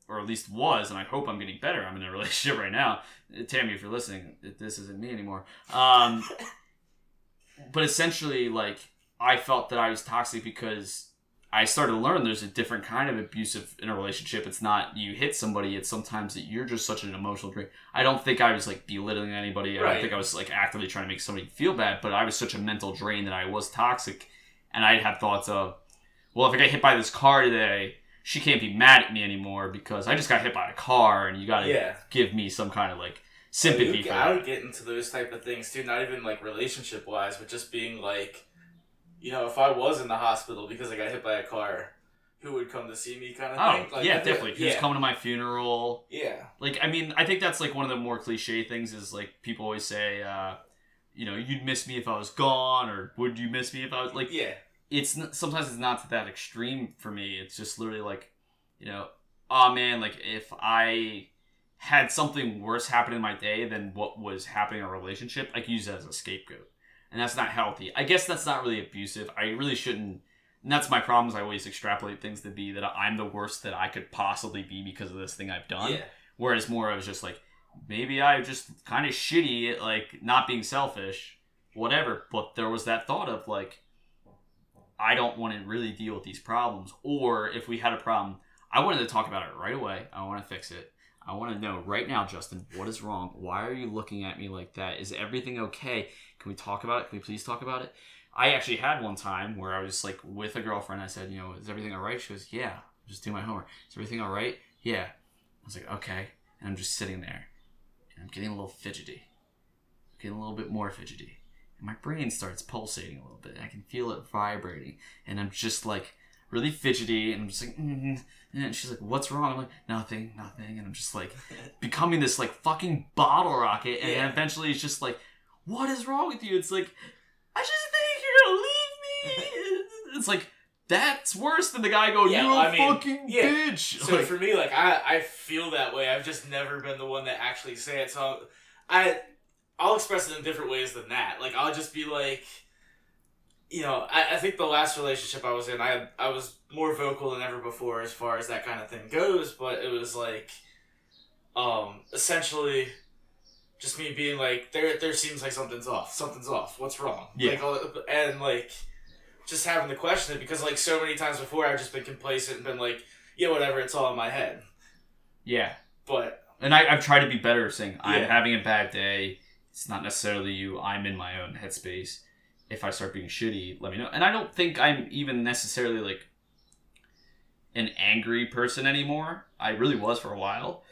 or at least was, and I hope I'm getting better. I'm in a relationship right now. Tammy, if you're listening, this isn't me anymore. Um, but essentially, like, I felt that I was toxic because I started to learn there's a different kind of abusive in a relationship. It's not you hit somebody, it's sometimes that you're just such an emotional drain. I don't think I was like belittling anybody. I Right. don't think I was like actively trying to make somebody feel bad, but I was such a mental drain that I was toxic. And I'd have thoughts of, well, if I get hit by this car today, she can't be mad at me anymore because I just got hit by a car and you got to Yeah. give me some kind of like sympathy You- for I would get into those type of things too, not even like relationship wise, but just being like, you know, if I was in the hospital because I got hit by a car, who would come to see me, kind of Oh, thing. Like, yeah, definitely. Who's Yeah, coming to my funeral? yeah, like i mean i think that's like one of the more cliche things is like people always say uh you know you'd miss me if i was gone or would you miss me if i was like yeah, it's n- sometimes it's not that extreme for me it's just literally like you know oh man like if i had something worse happen in my day than what was happening in a relationship i could use that as a scapegoat and that's not healthy i guess that's not really abusive i really shouldn't and that's my problem is i always extrapolate things to be that i'm the worst that i could possibly be because of this thing i've done yeah. Whereas more I was just like, maybe I just kind of shitty at like not being selfish, whatever. But there was that thought of like, I don't want to really deal with these problems. Or if we had a problem, I wanted to talk about it right away. I want to fix it. I want to know right now, Justin, what is wrong? Why are you looking at me like that? Is everything okay? Can we talk about it? Can we please talk about it? I actually had one time where I was like with a girlfriend. I said, you know, is everything all right? She goes, yeah. Just do my homework. Is everything all right? Yeah. I was like, okay. And I'm just sitting there, and I'm getting a little fidgety, getting a little bit more fidgety, and my brain starts pulsating a little bit. I can feel it vibrating, and I'm just like really fidgety, and I'm just like, mm and she's like, "What's wrong?" I'm like, "Nothing, nothing," and I'm just like becoming this like fucking bottle rocket, and Yeah. eventually it's just like, "What is wrong with you?" It's like, I just think you're gonna leave me. It's like that's worse than the guy going, Yeah, "You a I mean, fucking yeah. bitch." So Like, for me, like I, I feel that way. I've just never been the one that actually say it. So I, I'll express it in different ways than that. Like I'll just be like, you know, I, I think the last relationship I was in, I I was more vocal than ever before as far as that kind of thing goes. But it was like, um, essentially. Just me being like, there, there seems like something's off. Something's off. What's wrong? Yeah. Like, and like, just having to question it because like so many times before I've just been complacent and been like, yeah, whatever, it's all in my head. yeah, But and I, I've tried to be better, saying I'm having a bad day. It's not necessarily you. I'm in my own headspace. If I start being shitty, let me know. And I don't think I'm even necessarily like an angry person anymore. I really was for a while,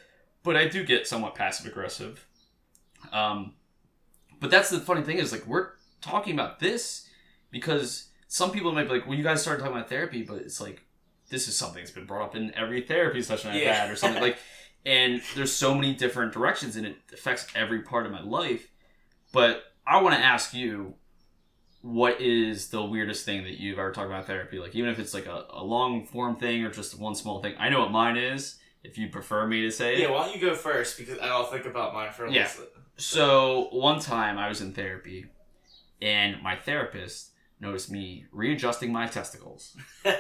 but I do get somewhat passive aggressive. Um, but that's the funny thing is like we're talking about this because some people might be like, "Well, you guys started talking about therapy," but it's like this is something that's been brought up in every therapy session I've Yeah. had or something like. And there's so many different directions, and it affects every part of my life. But I want to ask you, what is the weirdest thing that you've ever talked about therapy? Like, even if it's like a, a long form thing or just one small thing. I know what mine is. If you prefer me to say it. yeah, why don't you go first because I'll think about mine for a Yeah. little bit. So one time I was in therapy, and my therapist noticed me readjusting my testicles,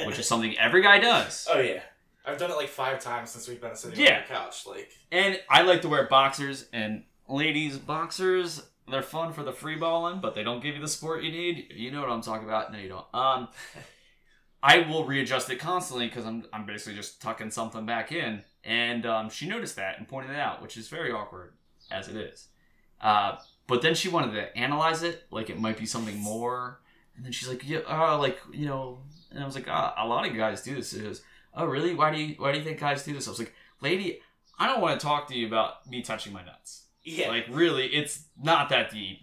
which is something every guy does. oh yeah, I've done it like five times since we've been sitting Yeah. on the couch. Like, And I like to wear boxers, and ladies, boxers, they're fun for the free balling, but they don't give you the sport you need. You know what I'm talking about? No, you don't. Um, I will readjust it constantly because I'm, I'm basically just tucking something back in. And um, she noticed that and pointed it out, which is very awkward as it is. Uh, but then she wanted to analyze it, like it might be something more. And then she's like, "Yeah, uh, like you know," and I was like, uh, "A lot of guys do this." "Oh, really? Why do you Why do you think guys do this?" I was like, "Lady, I don't want to talk to you about me touching my nuts. Yeah, Like, really, it's not that deep.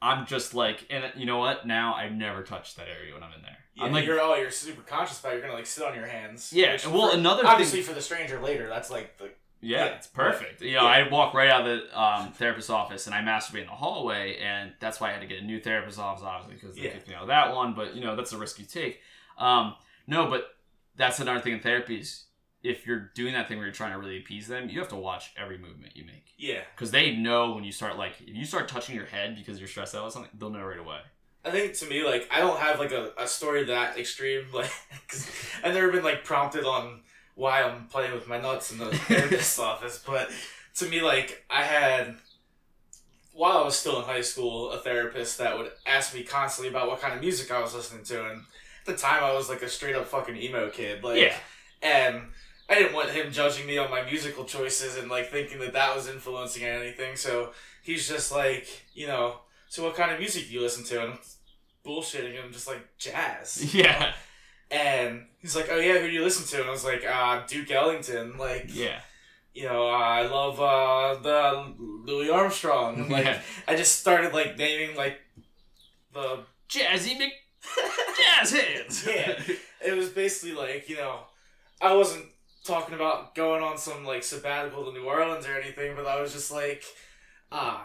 I'm just like, and you know what? Now I've never touch that area when I'm in there. yeah I'm like, you're oh, you're super conscious about. it. You're gonna like sit on your hands. Yeah, well, for- another obviously thing- for the stranger later. That's like the yeah, yeah, it's perfect. You know, yeah. I walk right out of the um, therapist's office and I masturbate in the hallway, and that's why I had to get a new therapist's office, obviously, because they Yeah. kicked me out of that one. But you know, that's a risk you take. Um, no, but that's another thing in therapy is if you're doing that thing where you're trying to really appease them, you have to watch every movement you make. yeah. because they know when you start like if you start touching your head because you're stressed out or something, they'll know right away. I think to me, like, I don't have like a, a story that extreme. Like, cause I've never been like prompted on why I'm playing with my nuts in the therapist's office. But to me, like, I had while I was still in high school, a therapist that would ask me constantly about what kind of music I was listening to, and at the time I was like a straight up fucking emo kid. Like, yeah, and I didn't want him judging me on my musical choices and like thinking that that was influencing anything. So he's just like, you know, so what kind of music do you listen to? And I'm bullshitting him, just like jazz. yeah, And he's like, oh yeah, who do you listen to? And I was like, uh, Duke Ellington. Like, yeah, you know, uh, I love uh, the Louis Armstrong. And, like, Yeah. I just started like naming like the Jazzy Mc Jazz Hands. Yeah. it was basically like you know i wasn't talking about going on some like sabbatical to new orleans or anything but i was just like uh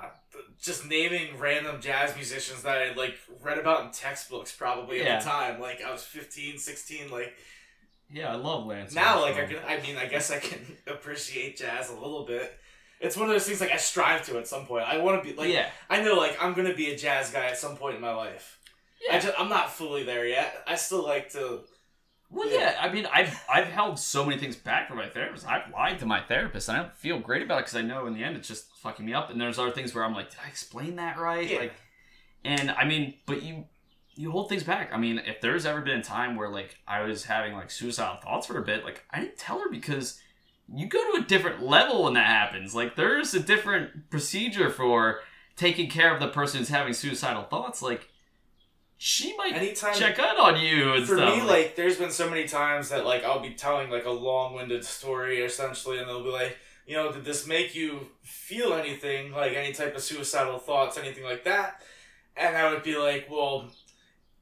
just naming random jazz musicians that i like read about in textbooks probably at Yeah. the time like i was 15 16 like yeah, I love Lance. now like i can i mean i guess i can appreciate jazz a little bit it's one of those things like i strive to at some point i want to be like yeah, i know like i'm gonna be a jazz guy at some point in my life I yeah. just, i'm not fully there yet i still like to Well, Yeah. yeah. I mean, I've I've held so many things back from my therapist. I've lied to my therapist, and I don't feel great about it because I know in the end it's just fucking me up. And there's other things where I'm like, did I explain that right? Yeah. Like, and I mean, but you you hold things back. I mean, if there's ever been a time where like I was having like suicidal thoughts for a bit, like I didn't tell her because you go to a different level when that happens. Like there's a different procedure for taking care of the person who's having suicidal thoughts. Like she might Anytime check out on you and for stuff. me, like, there's been so many times that like I'll be telling like a long-winded story essentially, and they'll be like, you know, did this make you feel anything, like any type of suicidal thoughts, anything like that? And I would be like, well,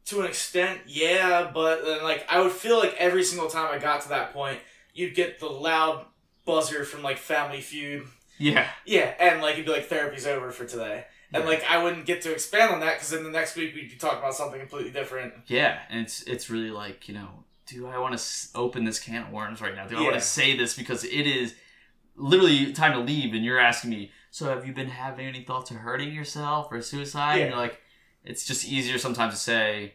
to an extent, yeah, but then like I would feel like every single time I got to that point, you'd get the loud buzzer from like Family Feud, yeah. yeah, and like you'd be like, therapy's over for today. And like I wouldn't get to expand on that because then the next week we'd be talking about something completely different. Yeah, and it's it's really like you know, do I want to s- open this can of worms right now? Do I want to say this because it is literally time to leave, and you're asking me, so have you been having any thoughts of hurting yourself or suicide? Yeah. And you're like, it's just easier sometimes to say,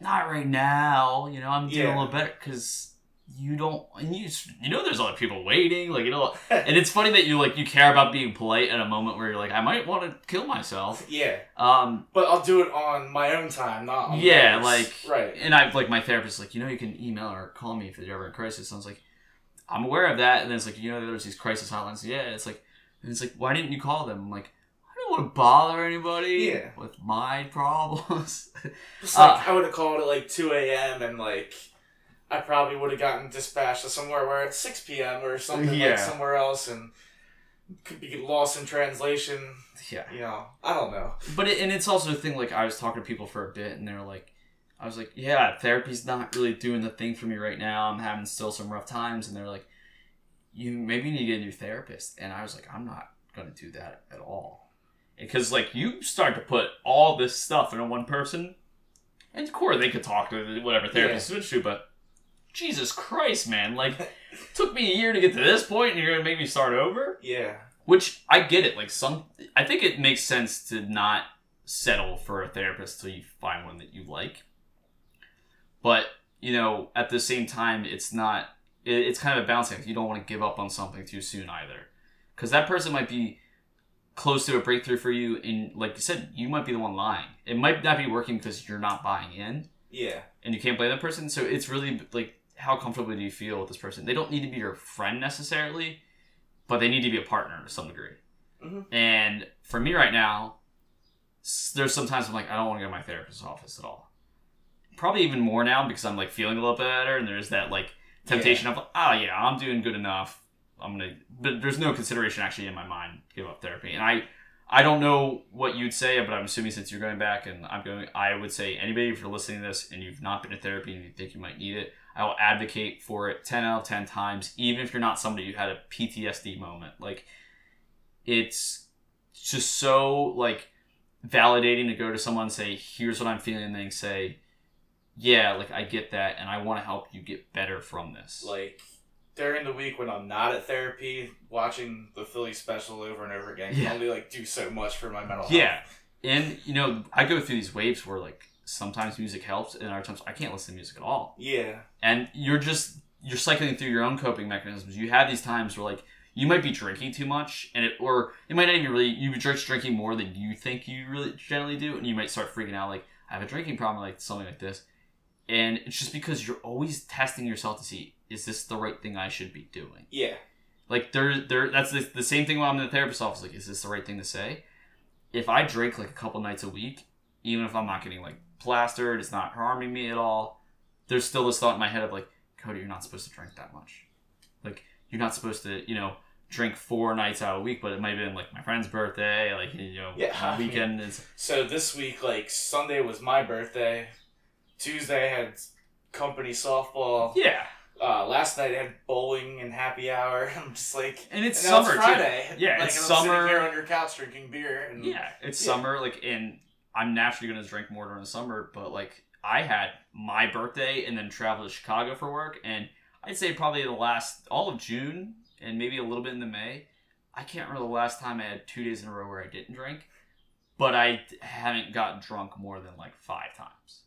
not right now. You know, I'm doing Yeah. a little better because you don't, and you you know, there's other people waiting. Like you know, and it's funny that you like you care about being polite at a moment where you're like, I might want to kill myself. yeah. Um, But I'll do it on my own time, not on Yeah, like- right. and I like my therapist, like, you know, you can email or call me if you're ever in crisis. And I was like, I'm aware of that. And then it's like, you know, there's these crisis hotlines. Yeah, it's like, and it's like, why didn't you call them? I'm like, I don't want to bother anybody Yeah. with my problems. It's like Uh, I would have called at like two a.m. and like I probably would have gotten dispatched to somewhere where it's six p.m. or something Yeah. like somewhere else and could be lost in translation. yeah. You know, I don't know. But it, and it's also a thing. Like I was talking to people for a bit, and they were like, I was like, yeah, therapy's not really doing the thing for me right now. I'm having still some rough times, and they're like, you maybe need to get a new therapist. And I was like, I'm not gonna do that at all, because like you start to put all this stuff into one person, and of course they could talk to whatever therapist switch to, but Jesus Christ, man, like. Took me a year to get to this point, and you're gonna make me start over. Yeah. Which I get it. Like some, I think it makes sense to not settle for a therapist till you find one that you like. But you know, at the same time, it's not. It, it's kind of a balancing. You don't want to give up on something too soon either, because that person might be close to a breakthrough for you, and like you said, you might be the one lying. It might not be working because you're not buying in, Yeah. and you can't blame that person. So it's really like, how comfortable do you feel with this person? They don't need to be your friend necessarily, but they need to be a partner to some degree. Mhm. And for me right now, there's sometimes I'm like, I don't want to go to my therapist's office at all. Probably even more now because I'm like feeling a little better, and there's that like temptation of, oh yeah, I'm doing good enough. I'm gonna, but there's no consideration actually in my mind to give up therapy. And I, I don't know what you'd say, but I'm assuming since you're going back and I'm going, I would say anybody if you're listening to this and you've not been to therapy and you think you might need it, I will advocate for it 10 out of 10 times, even if you're not somebody who had a PTSD moment. Like, it's just so, like, validating to go to someone and say, here's what I'm feeling, and they say, yeah, like, I get that, and I want to help you get better from this. Like during the week when I'm not at therapy, watching the Philly special over and over again Yeah. can only like do so much for my mental health. Yeah. And, you know, I go through these waves where, like, sometimes music helps, and other times I can't listen to music at all. Yeah. and you're just you're cycling through your own coping mechanisms. You have these times where like you might be drinking too much, and it or it might not even really you just drinking more than you think you really generally do, and you might start freaking out like I have a drinking problem, like something like this, and it's just because you're always testing yourself to see is this the right thing I should be doing. Yeah. Like there, there. That's the, the same thing when I'm in the therapist's office. Like, is this the right thing to say? If I drink like a couple nights a week, even if I'm not getting like plastered, it's not harming me at all. There's still this thought in my head of like, Cody, you're not supposed to drink that much. Like, you're not supposed to, you know, drink four nights out a week. But it might have been like my friend's birthday, like you know, Yeah, I mean- weekend is. So this week, like Sunday was my birthday. Tuesday I had company softball. Yeah, Uh, last night I had bowling and happy hour. I'm just like, and it's and summer it's too. Friday. Yeah, like, it's I'm summer. here on your couch drinking beer. And Yeah, it's Yeah. summer, like, and I'm naturally gonna drink more during the summer, but like, I had my birthday and then traveled to Chicago for work, and I'd say probably the last all of June and maybe a little bit into May. I can't remember the last time I had two days in a row where I didn't drink, but I haven't got drunk more than like five times.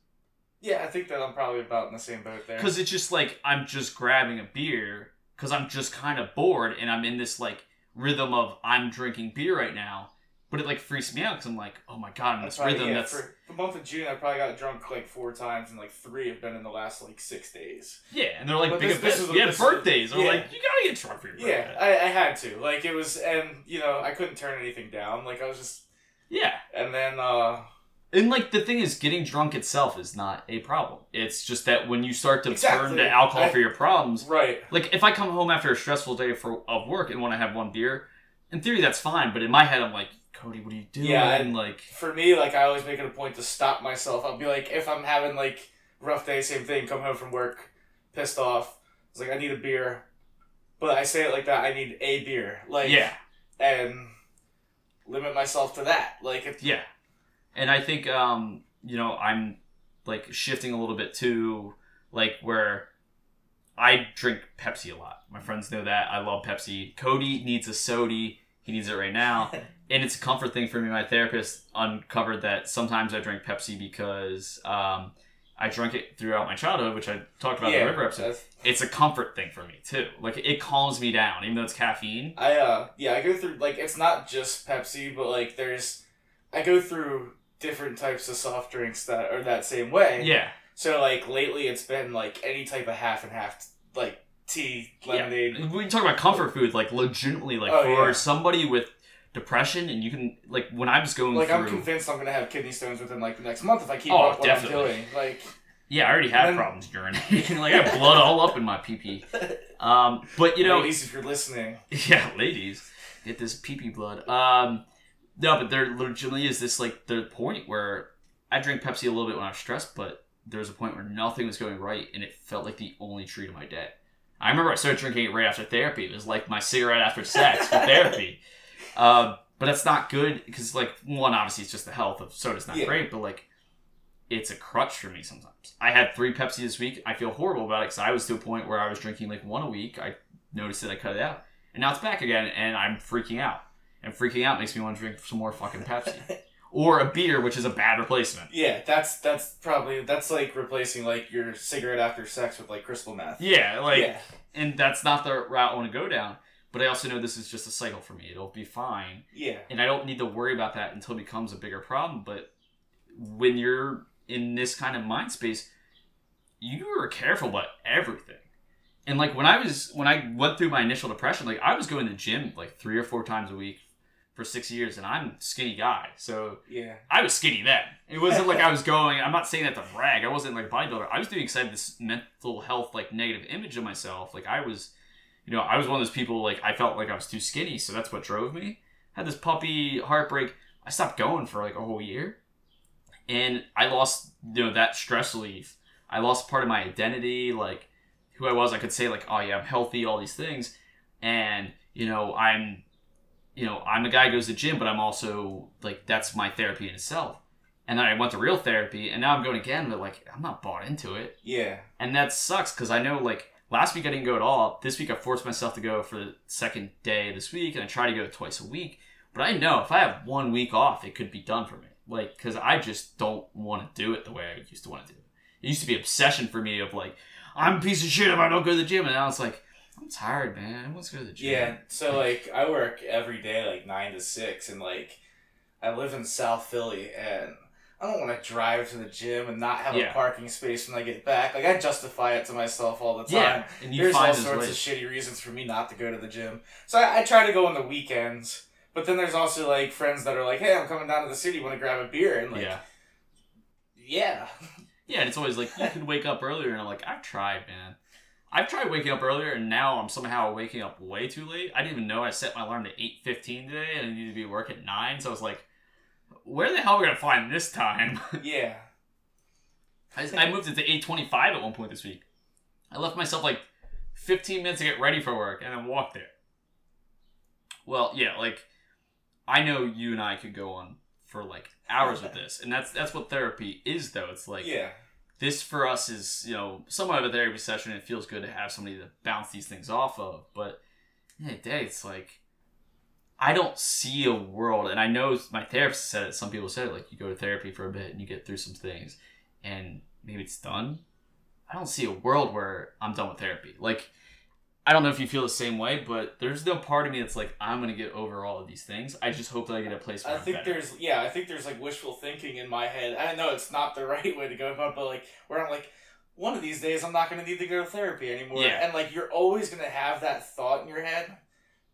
Yeah, I think that I'm probably about in the same boat there. because it's just like I'm just grabbing a beer because I'm just kind of bored and I'm in this like rhythm of I'm drinking beer right now, but it like freaks me out because I'm like, oh my god, I'm in this probably, rhythm yeah, that's for the month of June. I probably got drunk like four times, and like three have been in the last like six days. yeah, and they're like But big this- this events. is- We had this birthdays. They're yeah. like, you gotta get drunk for your Yeah. I, I had to. Like it was, and you know, I couldn't turn anything down. Like I was just, yeah. and then uh And like the thing is, getting drunk itself is not a problem. It's just that when you start to turn to alcohol I- for your problems, right. like if I come home after a stressful day for of work and want to have one beer, in theory that's fine. But in my head, I'm like, Cody, what are you doing? Yeah, and like, For me, like I always make it a point to stop myself. I'll be like, if I'm having like rough day, same thing. Come home from work, pissed off. It's like I need a beer, but I say it like that. I need a beer. Like yeah, and limit myself to that. Like if yeah. And I think, um, you know, I'm like shifting a little bit to like where I drink Pepsi a lot. My friends know that I love Pepsi. Cody needs a sody. He needs it right now. and it's a comfort thing for me. My therapist uncovered that sometimes I drink Pepsi because um, I drank it throughout my childhood, which I talked about in the river episode. It's a comfort thing for me too. Like it calms me down, even though it's caffeine. I uh yeah, I go through like it's not just Pepsi, but like there's I go through different types of soft drinks that are that same way. Yeah, So like lately it's been like any type of half and half like tea, lemonade. yeah. We talk about comfort food, like legitimately, like Oh, for yeah. somebody with depression, and you can like when I was going Like through. I'm convinced I'm gonna have kidney stones within like the next month if I keep Oh, up what definitely. I'm doing. Like yeah, I already have then- problems urinating. like I have blood all up in my pee pee. Um, but you know, ladies, if you're listening, Yeah, ladies, get this pee pee blood. Um, no, but there legitimately is this like the point where I drink Pepsi a little bit when I'm stressed, but there was a point where nothing was going right, and it felt like the only treat of my day. I remember I started drinking it right after therapy. It was like my cigarette after sex for therapy. Um, but that's not good because, like, one obviously it's just the health of soda's not Yeah. great, but like, it's a crutch for me sometimes. I had three Pepsi this week. I feel horrible about it because I was to a point where I was drinking like one a week. I noticed that I cut it out, and now it's back again, and I'm freaking out. And freaking out makes me want to drink some more fucking Pepsi or a beer, which is a bad replacement. yeah, that's that's probably that's like replacing like your cigarette after sex with like crystal meth. Yeah, like, yeah, and that's not the route I want to go down. But I also know this is just a cycle for me. It'll be fine. yeah, and I don't need to worry about that until it becomes a bigger problem. But when you're in this kind of mind space, you are careful about everything. And like when I was when I went through my initial depression, like I was going to the gym like three or four times a week for six years, and I'm a skinny guy, so yeah. I was skinny then. It wasn't like I was going. I'm not saying that to brag. I wasn't like a bodybuilder. I was doing I this mental health like negative image of myself. Like I was, you know, I was one of those people. Like I felt like I was too skinny, so that's what drove me. had this puppy heartbreak. I stopped going for like a whole year, and I lost you know that stress relief. I lost part of my identity, like who I was. I could say like, oh yeah, I'm healthy, all these things, and you know I'm you know, I'm a guy who goes to the gym, but I'm also like that's my therapy in itself. And then I went to real therapy, and now I'm going again, but like I'm not bought into it, Yeah. and that sucks because I know like last week I didn't go at all. This week I forced myself to go for the second day this week, and I try to go twice a week. But I know if I have one week off, it could be done for me. Like because I just don't want to do it the way I used to want to do it. It used to be obsession for me of like I'm a piece of shit if I don't go to the gym, and now it's like I'm tired, man. Let's go to the gym. Yeah. So like I work every day like nine to six and like I live in South Philly and I don't want to drive to the gym and not have Yeah. a parking space when I get back. Like I justify it to myself all the time. yeah, and you There's all sorts of shitty reasons for me not to go to the gym. So I, I try to go on the weekends. But then there's also like friends that are like, "Hey, I'm coming down to the city. Want to grab a beer?" And like, yeah. yeah, Yeah, and it's always like you can wake up earlier, and I'm like, I've tried, man. I've tried waking up earlier, and now I'm somehow waking up way too late. I didn't even know I set my alarm to eight fifteen today, and I needed to be at work at nine. So I was like, where the hell are we gonna find this time? yeah, I, I moved it to eight twenty five at one point this week. I left myself like fifteen minutes to get ready for work, and then walked there. Well, yeah, like I know you and I could go on for like hours with this, and that's that's what therapy is, though. It's like yeah, this for us is you know somewhat of a therapy session. It feels good to have somebody to bounce these things off of, but in the day, it's like I don't see a world, and I know my therapist said it. Some people said it, like you go to therapy for a bit and you get through some things, and maybe it's done. I don't see a world where I'm done with therapy. Like, I don't know if you feel the same way, but there's no part of me that's like, I'm gonna get over all of these things. I just hope that I get a place where I I'm think better. there's yeah, I think there's like wishful thinking in my head. I know it's not the right way to go about, but like where I'm like, one of these days I'm not gonna need to go to therapy anymore. Yeah. And like you're always gonna have that thought in your head,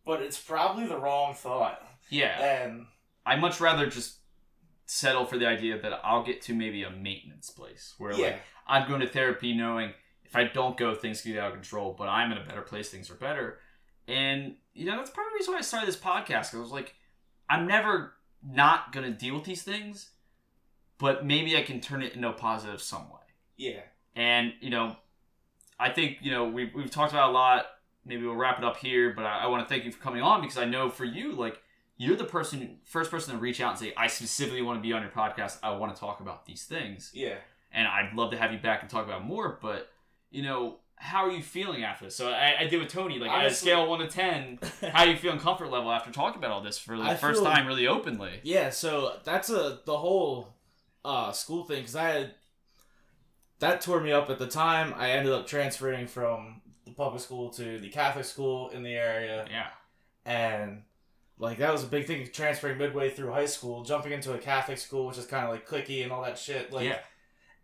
but it's probably the wrong thought. yeah. And I much rather just settle for the idea that I'll get to maybe a maintenance place where yeah, like I'm going to therapy knowing if I don't go, things get out of control, but I'm in a better place, things are better. And, you know, that's part of the reason why I started this podcast. 'cause I was like, I'm never not going to deal with these things, but maybe I can turn it into a positive some way. yeah, And, you know, I think, you know, we've, we've talked about a lot. Maybe we'll wrap it up here, but I, I want to thank you for coming on because I know for you, like, you're the person, first person to reach out and say, I specifically want to be on your podcast. I want to talk about these things yeah. and I'd love to have you back and talk about more. But you know, how are you feeling after this? So I, I did with Tony, like at a scale of one to ten, how you feeling comfort level after talking about all this for the I first feel- time, really openly? Yeah, so that's a the whole uh, school thing because I had that tore me up at the time. I ended up transferring from public school to the Catholic school in the area, Yeah, and like that was a big thing transferring midway through high school, jumping into a Catholic school, which is kind of like clicky and all that shit. Like, yeah,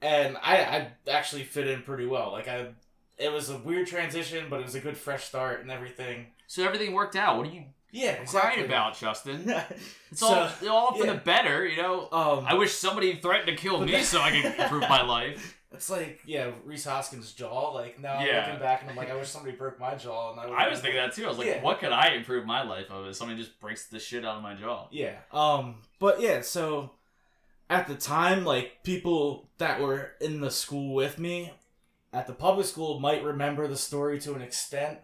and I I actually fit in pretty well. Like I, it was a weird transition, but it was a good fresh start and everything. So everything worked out. What are you Yeah, crying exactly. about, Justin? It's So, all all for yeah. the better, you know. Um, I wish somebody threatened to kill me that- so I could improve my life. It's like yeah, Reese Hoskins' jaw. Like now Yeah. I'm looking back and I'm like, I wish somebody broke my jaw. And I, I was thinking that too. I was like, Yeah. what could I improve my life of? If somebody just breaks the shit out of my jaw. Yeah. Um. But yeah. So at the time, like people that were in the school with me at the public school might remember the story to an extent,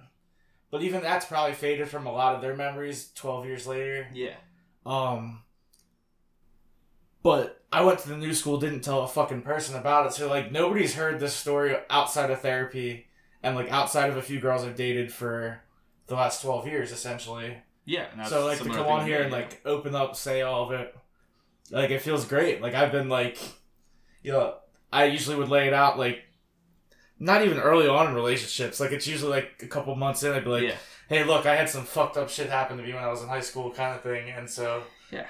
but even that's probably faded from a lot of their memories. Twelve years later. Yeah. Um. But I went to the new school, didn't tell a fucking person about it. So like nobody's heard this story outside of therapy and like outside of a few girls I've dated for the last twelve years, essentially. Yeah. and that's so like to come on here and like open up, say all of it, like it feels great. Like I've been like, you know, I usually would lay it out like. Not even early on in relationships. Like it's usually like a couple months in. I'd be like, yeah. "Hey, look, I had some fucked up shit happen to me when I was in high school," kind of thing. And so, Yeah.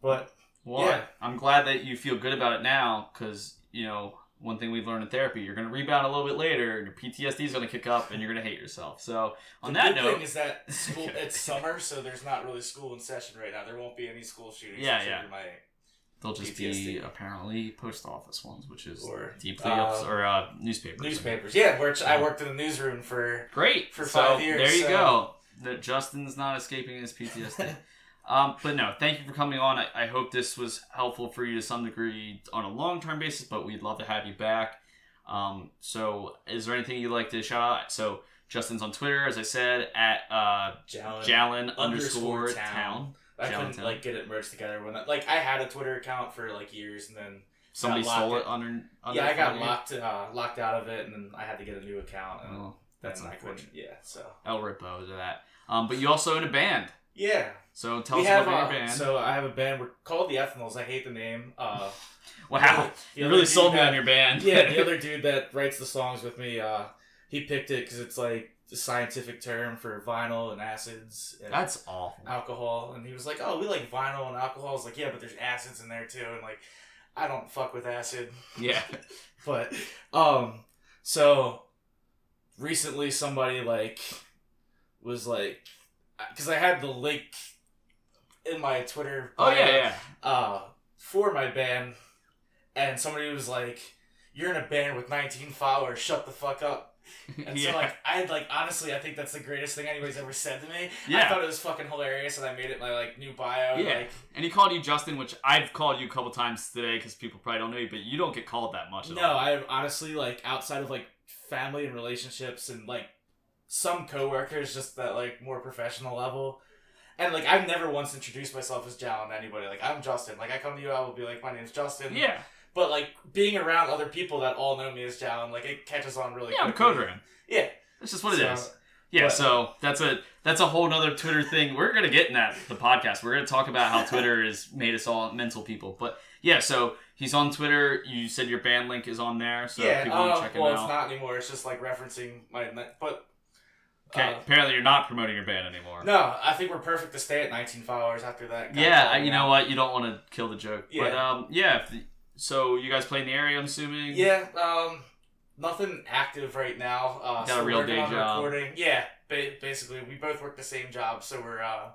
But Well, Yeah. I'm glad that you feel good about it now because, you know, one thing we've learned in therapy, you're going to rebound a little bit later, and your PTSD is going to kick up, and you're going to hate yourself. So, on the that good note, thing is that school it's summer, so there's not really school in session right now. There won't be any school shootings. Yeah, yeah. My, they'll just be apparently post office ones, which is Or, deeply um, ups- or uh, newspapers. newspapers. Yeah, which I worked in the newsroom for. Great For So, five years, There you so- go. That Justin's not escaping his PTSD. um, but no, thank you for coming on. I, I hope this was helpful for you to some degree on a long term basis, but we'd love to have you back. Um, so, is there anything you'd like to shout out? So, Justin's on Twitter, as I said, at uh, Jalen. Jalen underscore underscore town. town. I couldn't Jalen. like get it merged together when I, like I had a Twitter account for like years and then Somebody stole it under. under yeah I got locked uh, locked out of it and then I had to get a new account and Oh, that's that's I couldn't unfortunate. yeah so El Ripo to that. Um, but you also in a band. Yeah So tell we us have about uh, your band. so I have a band. We're called the Ethanals. I hate the name. Uh, wow, you really sold me on your band. yeah, the other dude that writes the songs with me, uh, he picked it because it's like the scientific term for vinyl and acids and That's awful. alcohol. And he was like, "Oh, we like vinyl and alcohol." I was like, "Yeah, but there's acids in there too." And like, I don't fuck with acid. Yeah. But um, so recently somebody like was like, because I had the link in my Twitter. Oh yeah, yeah. uh, for my band, and somebody was like, "You're in a band with 19 followers. Shut the fuck up." And yeah. so like I had like honestly, I think that's the greatest thing anybody's ever said to me. Yeah. I thought it was fucking hilarious, and I made it my like new bio. Yeah. Like, and he called you Justin, which I've called you a couple times today because people probably don't know you, but you don't get called that much. At no, all. I honestly like outside of like family and relationships and like some coworkers, just that like more professional level. And like I've never once introduced myself as Jalen to anybody. Like I'm Justin. Like I come to you, I will be like, my name's Justin. Yeah. But like being around other people that all know me as Jalen, like it catches on really. Yeah, I'm quickly. Codran. Yeah. That's just what it is. Yeah, but- so that's a that's a whole nother Twitter thing. We're gonna get in that the podcast. We're gonna talk about how Twitter has made us all mental people. But yeah, so he's on Twitter. You said your band link is on there, so yeah, people uh, check him well, it's not anymore. It's just like referencing my. But okay, uh, apparently you're not promoting your band anymore. no, I think we're perfect to stay at 19 followers after that. Yeah, you know what? You don't want to kill the joke, but Yeah. um, yeah. If the, so you guys play in the area, I'm assuming. Yeah, um, nothing active right now. Uh, Got a real day job. Recording. Yeah, ba- basically, we both work the same job, so we're uh,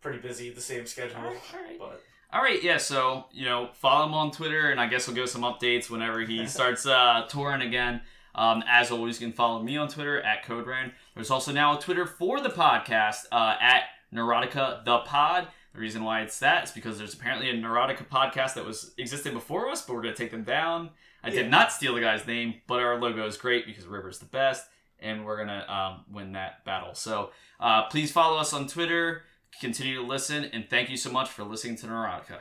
pretty busy, the same schedule. All right, all right. But All right, yeah. So you know, follow him on Twitter, and I guess we'll give some updates whenever he starts uh, touring again. Um, as always, you can follow me on Twitter at CodeRan. There's also now a Twitter for the podcast uh, at Neurotica the Pod. The reason why it's that is because there's apparently a Neurotica podcast that was existed before us, but we're gonna take them down. I Yeah. did not steal the guy's name, but our logo is great because River's the best, and we're gonna um, win that battle. So uh, please follow us on Twitter. Continue to listen, and thank you so much for listening to Neurotica.